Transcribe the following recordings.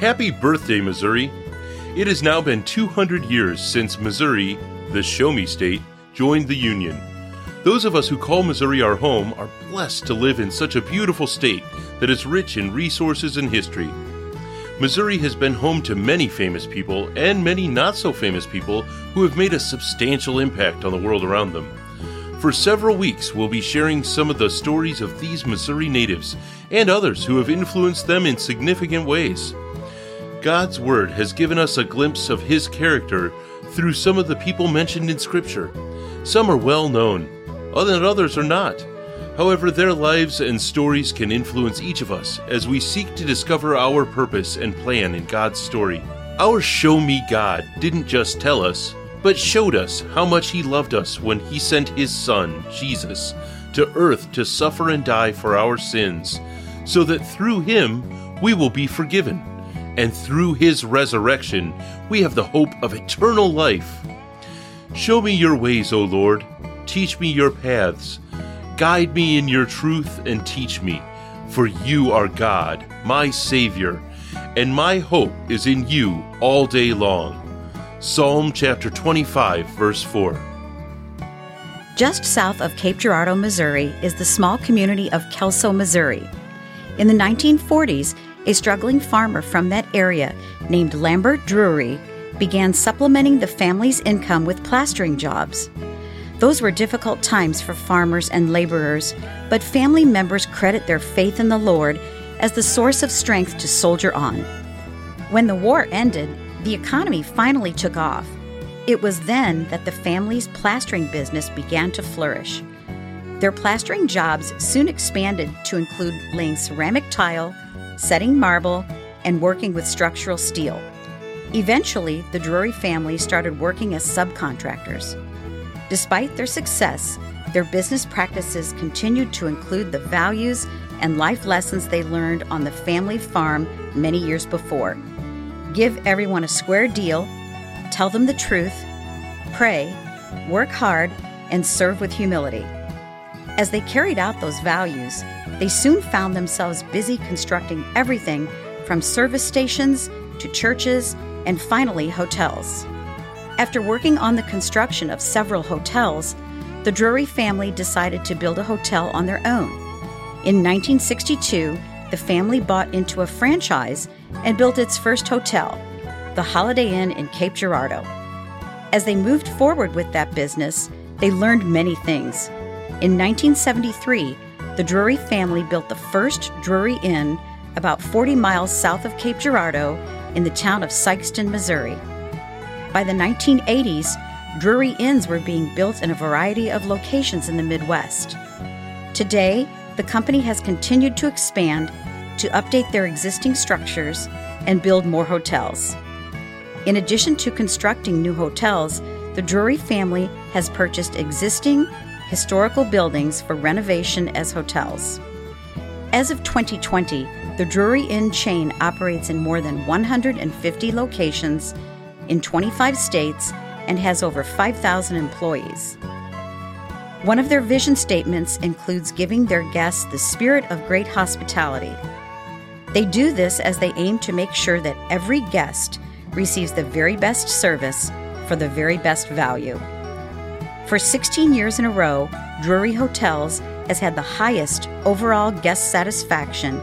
Happy birthday, Missouri! It has now been 200 years since Missouri, the Show Me State, joined the Union. Those of us who call Missouri our home are blessed to live in such a beautiful state that is rich in resources and history. Missouri has been home to many famous people and many not so famous people who have made a substantial impact on the world around them. For several weeks, we'll be sharing some of the stories of these Missouri natives and others who have influenced them in significant ways. God's Word has given us a glimpse of His character through some of the people mentioned in Scripture. Some are well known, others are not. However, their lives and stories can influence each of us as we seek to discover our purpose and plan in God's story. Our Show Me God didn't just tell us, but showed us how much He loved us when He sent His Son, Jesus, to earth to suffer and die for our sins, so that through Him we will be forgiven, and through His resurrection we have the hope of eternal life. Show me your ways, O Lord. Teach me your paths. Guide me in your truth and teach me, for you are God, my Savior, and my hope is in you all day long. Psalm chapter 25, verse 4. Just south of Cape Girardeau, Missouri, is the small community of Kelso, Missouri. In the 1940s, a struggling farmer from that area named Lambert Drury began supplementing the family's income with plastering jobs. Those were difficult times for farmers and laborers, but family members credit their faith in the Lord as the source of strength to soldier on. When the war ended, the economy finally took off. It was then that the family's plastering business began to flourish. Their plastering jobs soon expanded to include laying ceramic tile, setting marble, and working with structural steel. Eventually, the Drury family started working as subcontractors. Despite their success, their business practices continued to include the values and life lessons they learned on the family farm many years before. Give everyone a square deal, tell them the truth, pray, work hard, and serve with humility. As they carried out those values, they soon found themselves busy constructing everything from service stations to churches and finally hotels. After working on the construction of several hotels, the Drury family decided to build a hotel on their own. In 1962, the family bought into a franchise and built its first hotel, the Holiday Inn in Cape Girardeau. As they moved forward with that business, they learned many things. In 1973, the Drury family built the first Drury Inn about 40 miles south of Cape Girardeau in the town of Sikeston, Missouri. By the 1980s, Drury Inns were being built in a variety of locations in the Midwest. Today, the company has continued to expand to update their existing structures and build more hotels. In addition to constructing new hotels, the Drury family has purchased existing historical buildings for renovation as hotels. As of 2020, the Drury Inn chain operates in more than 150 locations in 25 states and has over 5,000 employees. One of their vision statements includes giving their guests the spirit of great hospitality. They do this as they aim to make sure that every guest receives the very best service for the very best value. For 16 years in a row, Drury Hotels has had the highest overall guest satisfaction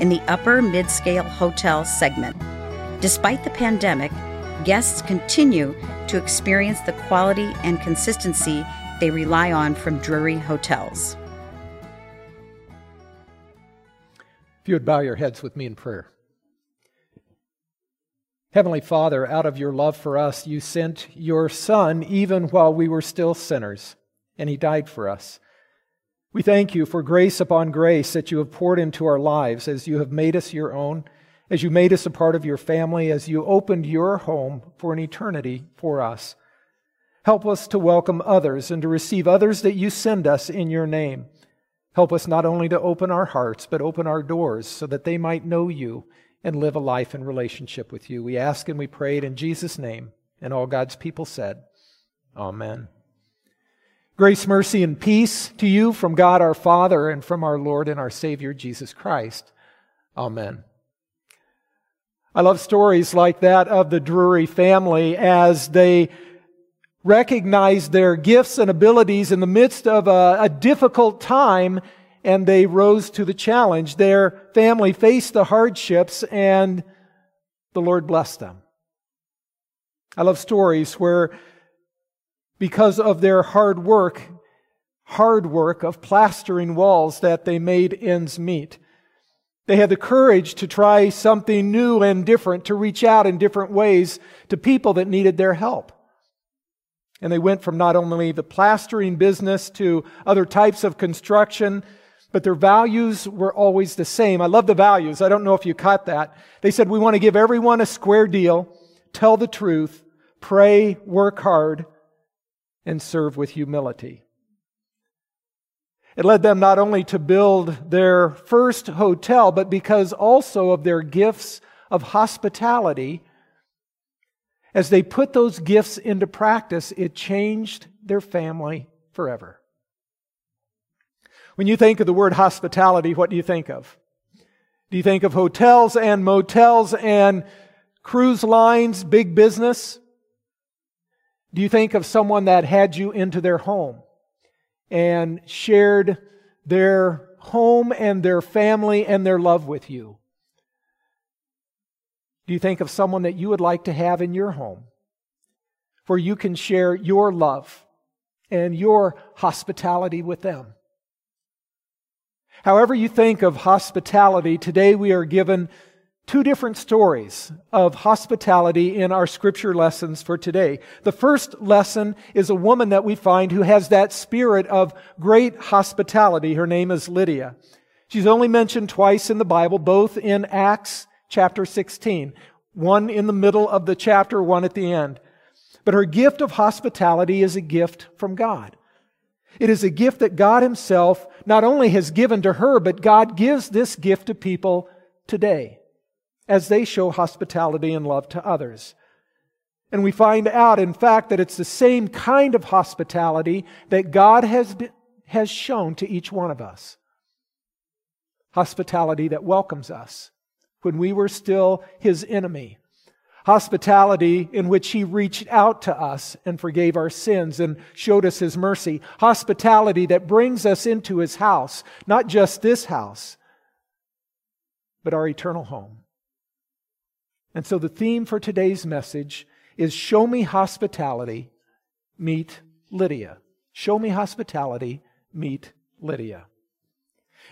in the upper mid scale hotel segment. Despite the pandemic, guests continue to experience the quality and consistency they rely on from Drury hotels. If you would bow your heads with me in prayer. Heavenly Father, out of your love for us, you sent your Son even while we were still sinners, and he died for us. We thank you for grace upon grace that you have poured into our lives as you have made us your own as you made us a part of your family, as you opened your home for an eternity for us. Help us to welcome others and to receive others that you send us in your name. Help us not only to open our hearts, but open our doors so that they might know you and live a life in relationship with you. We ask and we pray it in Jesus' name. And all God's people said, Amen. Grace, mercy, and peace to you from God our Father and from our Lord and our Savior Jesus Christ. Amen. I love stories like that of the Drury family as they recognized their gifts and abilities in the midst of a, a, difficult time and they rose to the challenge. Their family faced the hardships and the Lord blessed them. I love stories where because of their hard work, hard work of plastering walls that they made ends meet. They had the courage to try something new and different, to reach out in different ways to people that needed their help. And they went from not only the plastering business to other types of construction, but their values were always the same. I love the values. I don't know if you caught that. They said, we want to give everyone a square deal, tell the truth, pray, work hard, and serve with humility. It led them not only to build their first hotel, but because also of their gifts of hospitality. As they put those gifts into practice, it changed their family forever. When you think of the word hospitality, what do you think of? Do you think of hotels and motels and cruise lines, big business? Do you think of someone that had you into their home and shared their home and their family and their love with you? Do you think of someone that you would like to have in your home where you can share your love and your hospitality with them? However, you think of hospitality, today we are given two different stories of hospitality in our scripture lessons for today. The first lesson is a woman that we find who has that spirit of great hospitality. Her name is Lydia. She's only mentioned twice in the Bible, both in Acts chapter 16. One in the middle of the chapter, one at the end. But her gift of hospitality is a gift from God. It is a gift that God Himself not only has given to her, but God gives this gift to people today as they show hospitality and love to others. And we find out, in fact, that it's the same kind of hospitality that God has, been, has shown to each one of us. Hospitality that welcomes us when we were still His enemy. Hospitality in which He reached out to us and forgave our sins and showed us His mercy. Hospitality that brings us into His house, not just this house, but our eternal home. And so the theme for today's message is Show me hospitality, meet Lydia. Show me hospitality, meet Lydia.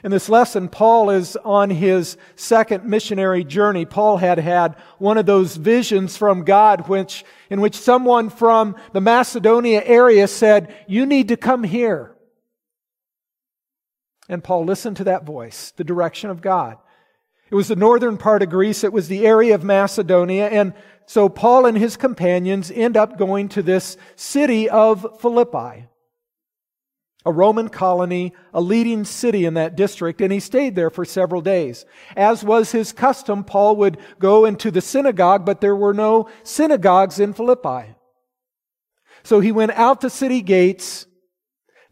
In this lesson, Paul is on his second missionary journey. Paul had had one of those visions from God which, in which someone from the Macedonia area said, You need to come here. And Paul listened to that voice, the direction of God. It was the northern part of Greece. It was the area of Macedonia. And so Paul and his companions end up going to this city of Philippi, a Roman colony, a leading city in that district. And he stayed there for several days. As was his custom, Paul would go into the synagogue, but there were no synagogues in Philippi. So he went out the city gates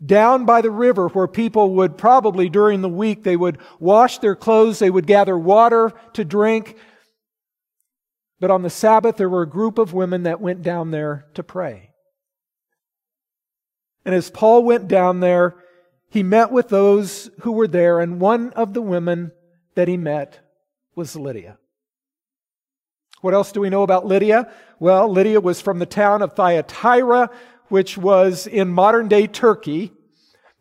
down by the river where people would probably during the week they would wash their clothes they would gather water to drink but on the sabbath there were a group of women that went down there to pray and as paul went down there he met with those who were there and one of the women that he met was lydia what else do we know about lydia well lydia was from the town of thyatira which was in modern day Turkey,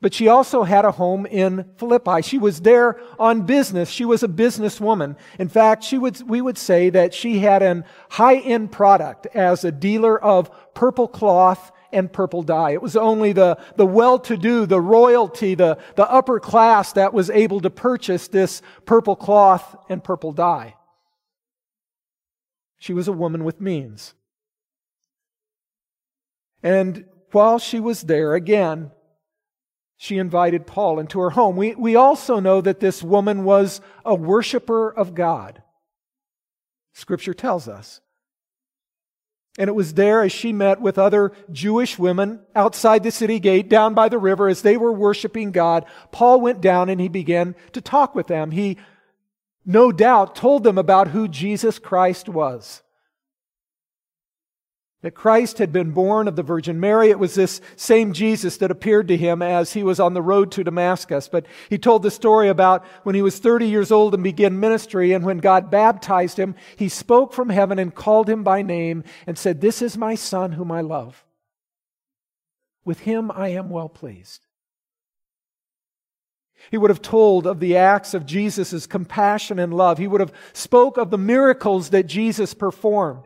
but she also had a home in Philippi. She was there on business. She was a businesswoman. In fact, she would, we would say that she had an high end product as a dealer of purple cloth and purple dye. It was only the, the well to do, the royalty, the, the upper class that was able to purchase this purple cloth and purple dye. She was a woman with means. And while she was there, again, she invited Paul into her home. We, we also know that this woman was a worshiper of God. Scripture tells us. And it was there as she met with other Jewish women outside the city gate, down by the river, as they were worshiping God. Paul went down and he began to talk with them. He no doubt told them about who Jesus Christ was that Christ had been born of the Virgin Mary. It was this same Jesus that appeared to him as he was on the road to Damascus. But he told the story about when he was 30 years old and began ministry, and when God baptized him, he spoke from heaven and called him by name and said, This is my son whom I love. With him I am well pleased. He would have told of the acts of Jesus' compassion and love. He would have spoke of the miracles that Jesus performed.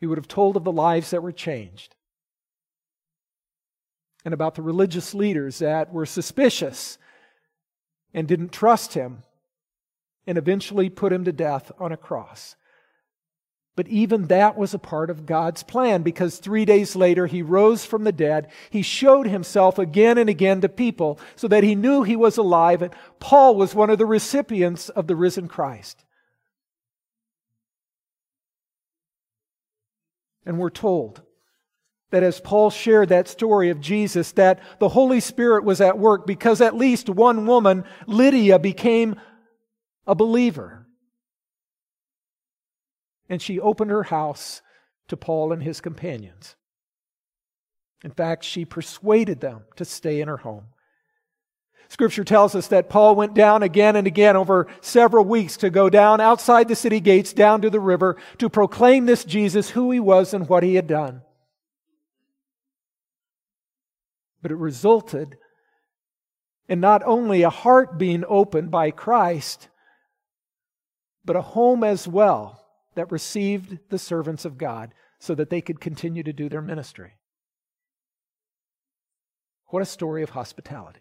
He would have told of the lives that were changed and about the religious leaders that were suspicious and didn't trust him and eventually put him to death on a cross. But even that was a part of God's plan because three days later he rose from the dead. He showed himself again and again to people so that he knew he was alive. And Paul was one of the recipients of the risen Christ. And we're told that as Paul shared that story of Jesus, that the Holy Spirit was at work because at least one woman, Lydia, became a believer. And she opened her house to Paul and his companions. In fact, she persuaded them to stay in her home. Scripture tells us that Paul went down again and again over several weeks to go down outside the city gates, down to the river, to proclaim this Jesus, who he was and what he had done. But it resulted in not only a heart being opened by Christ, but a home as well that received the servants of God so that they could continue to do their ministry. What a story of hospitality.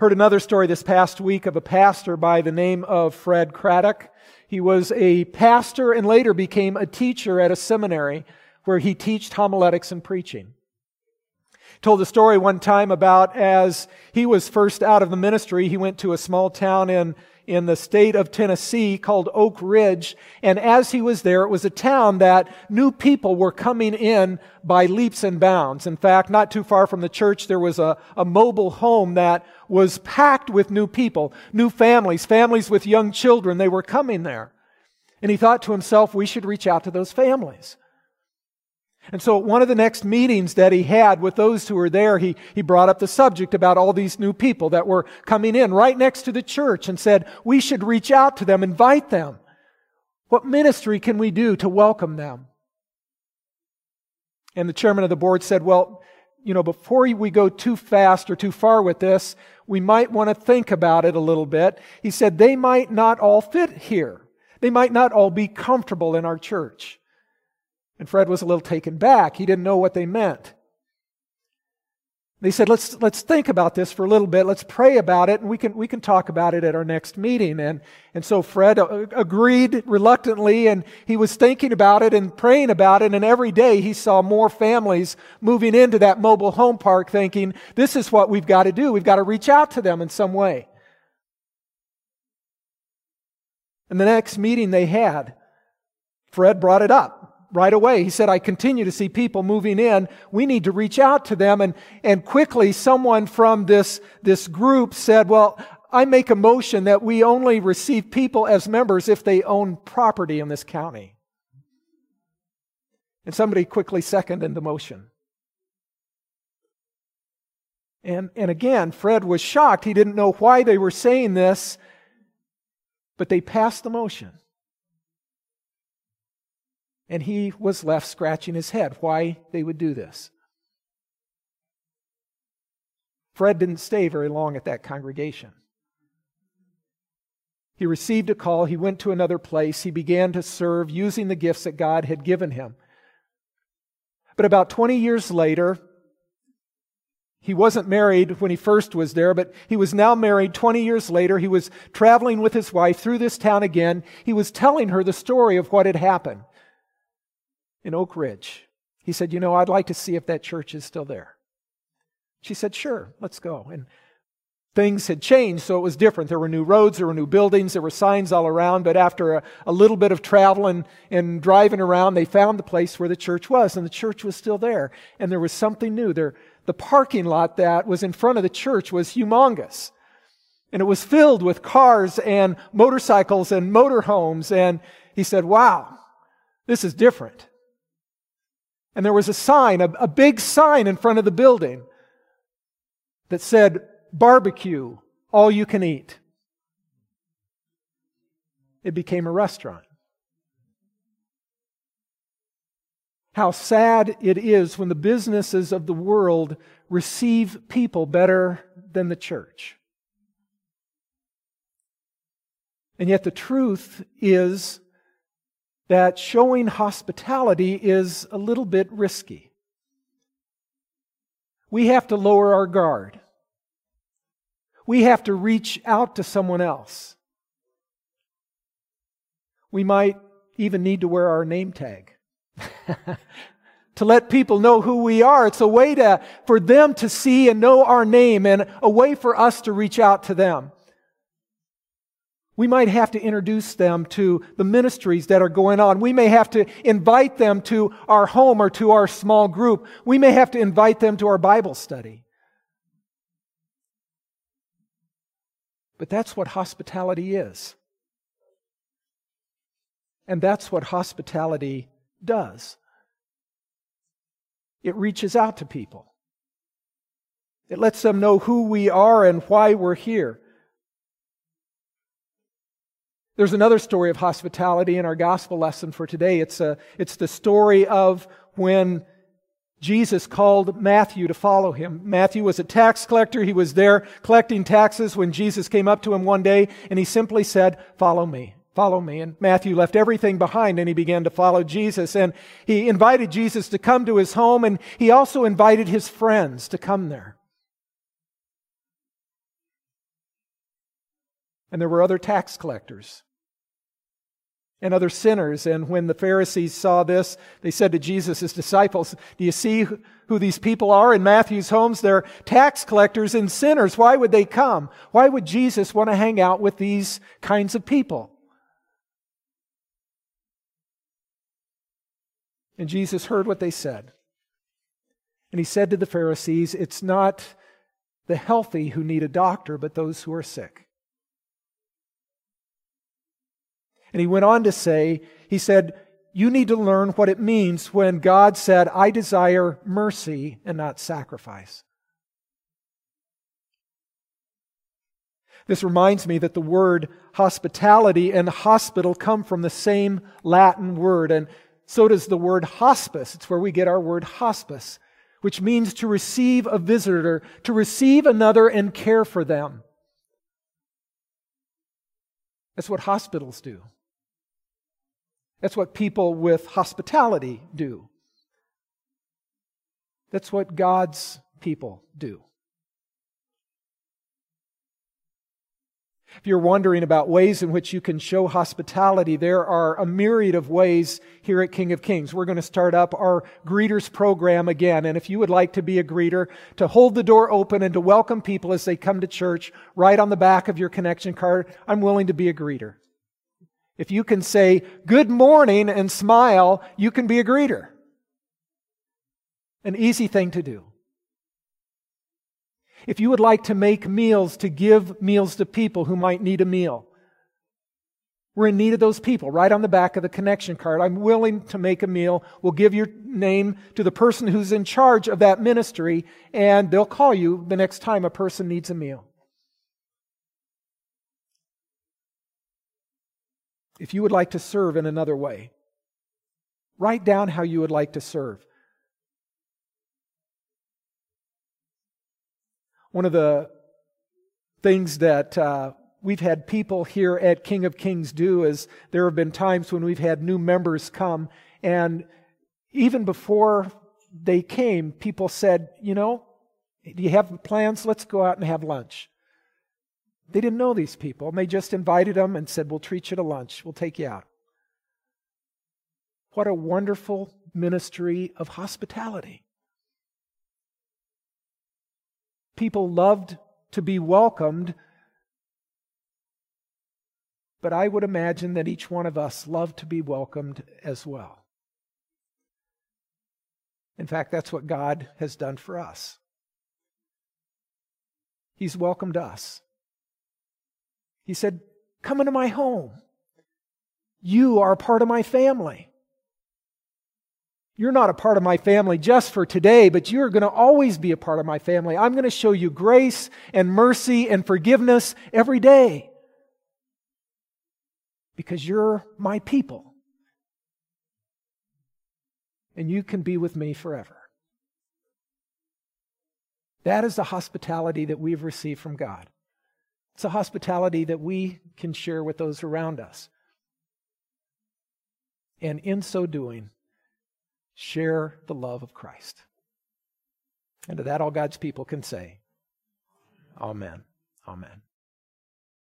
Heard another story this past week of a pastor by the name of Fred Craddock. He was a pastor and later became a teacher at a seminary where he taught homiletics and preaching. Told a story one time about as he was first out of the ministry, he went to a small town in in the state of Tennessee called Oak Ridge. And as he was there, it was a town that new people were coming in by leaps and bounds. In fact, not too far from the church, there was a, a mobile home that was packed with new people, new families, families with young children. They were coming there. And he thought to himself, we should reach out to those families. And so, at one of the next meetings that he had with those who were there, he, he brought up the subject about all these new people that were coming in right next to the church and said, We should reach out to them, invite them. What ministry can we do to welcome them? And the chairman of the board said, Well, you know, before we go too fast or too far with this, we might want to think about it a little bit. He said, They might not all fit here, they might not all be comfortable in our church. And Fred was a little taken back. He didn't know what they meant. They said, let's, let's think about this for a little bit. Let's pray about it, and we can, we can talk about it at our next meeting. And, and so Fred uh, agreed reluctantly, and he was thinking about it and praying about it. And every day he saw more families moving into that mobile home park thinking, this is what we've got to do. We've got to reach out to them in some way. And the next meeting they had, Fred brought it up right away. He said, I continue to see people moving in. We need to reach out to them. And, and quickly, someone from this, this group said, Well, I make a motion that we only receive people as members if they own property in this county. And somebody quickly seconded the motion. And, and again, Fred was shocked. He didn't know why they were saying this, but they passed the motion. And he was left scratching his head why they would do this. Fred didn't stay very long at that congregation. He received a call. He went to another place. He began to serve using the gifts that God had given him. But about 20 years later, he wasn't married when he first was there, but he was now married 20 years later. He was traveling with his wife through this town again. He was telling her the story of what had happened in Oak Ridge. He said, You know, I'd like to see if that church is still there. She said, Sure, let's go. And things had changed, so it was different. There were new roads, there were new buildings, there were signs all around, but after a, a little bit of travel and, and driving around, they found the place where the church was, and the church was still there. And there was something new. There, the parking lot that was in front of the church was humongous. And it was filled with cars and motorcycles and motorhomes. And he said, Wow, this is different. And there was a sign, a, a big sign in front of the building that said, Barbecue, all you can eat. It became a restaurant. How sad it is when the businesses of the world receive people better than the church. And yet, the truth is that showing hospitality is a little bit risky. We have to lower our guard. We have to reach out to someone else. We might even need to wear our name tag to let people know who we are. It's a way to, for them to see and know our name and a way for us to reach out to them. We might have to introduce them to the ministries that are going on. We may have to invite them to our home or to our small group. We may have to invite them to our Bible study. But that's what hospitality is. And that's what hospitality does. It reaches out to people. It lets them know who we are and why we're here. There's another story of hospitality in our gospel lesson for today. It's, a, it's the story of when Jesus called Matthew to follow him. Matthew was a tax collector. He was there collecting taxes when Jesus came up to him one day and he simply said, Follow me. Follow me. And Matthew left everything behind and he began to follow Jesus. And he invited Jesus to come to his home and he also invited his friends to come there. And there were other tax collectors and other sinners. And when the Pharisees saw this, they said to Jesus, his disciples, Do you see who these people are in Matthew's homes? They're tax collectors and sinners. Why would they come? Why would Jesus want to hang out with these kinds of people? And Jesus heard what they said. And he said to the Pharisees, It's not the healthy who need a doctor, but those who are sick. And he went on to say, He said, You need to learn what it means when God said, I desire mercy and not sacrifice. This reminds me that the word hospitality and hospital come from the same Latin word. And so does the word hospice. It's where we get our word hospice, which means to receive a visitor, to receive another and care for them. That's what hospitals do. That's what people with hospitality do. That's what God's people do. If you're wondering about ways in which you can show hospitality, there are a myriad of ways here at King of Kings. We're going to start up our greeters program again. And if you would like to be a greeter, to hold the door open and to welcome people as they come to church, right on the back of your connection card, I'm willing to be a greeter. If you can say good morning and smile, you can be a greeter. An easy thing to do. If you would like to make meals to give meals to people who might need a meal, we're in need of those people right on the back of the connection card. I'm willing to make a meal. We'll give your name to the person who's in charge of that ministry, and they'll call you the next time a person needs a meal. If you would like to serve in another way, write down how you would like to serve. One of the things that uh, we've had people here at King of Kings do is there have been times when we've had new members come, and even before they came, people said, You know, do you have plans? Let's go out and have lunch. They didn't know these people, and they just invited them and said, We'll treat you to lunch, we'll take you out. What a wonderful ministry of hospitality. People loved to be welcomed, but I would imagine that each one of us loved to be welcomed as well. In fact, that's what God has done for us. He's welcomed us. He said, Come into my home. You are a part of my family. You're not a part of my family just for today, but you're going to always be a part of my family. I'm going to show you grace and mercy and forgiveness every day because you're my people. And you can be with me forever. That is the hospitality that we've received from God. It's a hospitality that we can share with those around us. And in so doing, share the love of Christ. And to that, all God's people can say, Amen. Amen.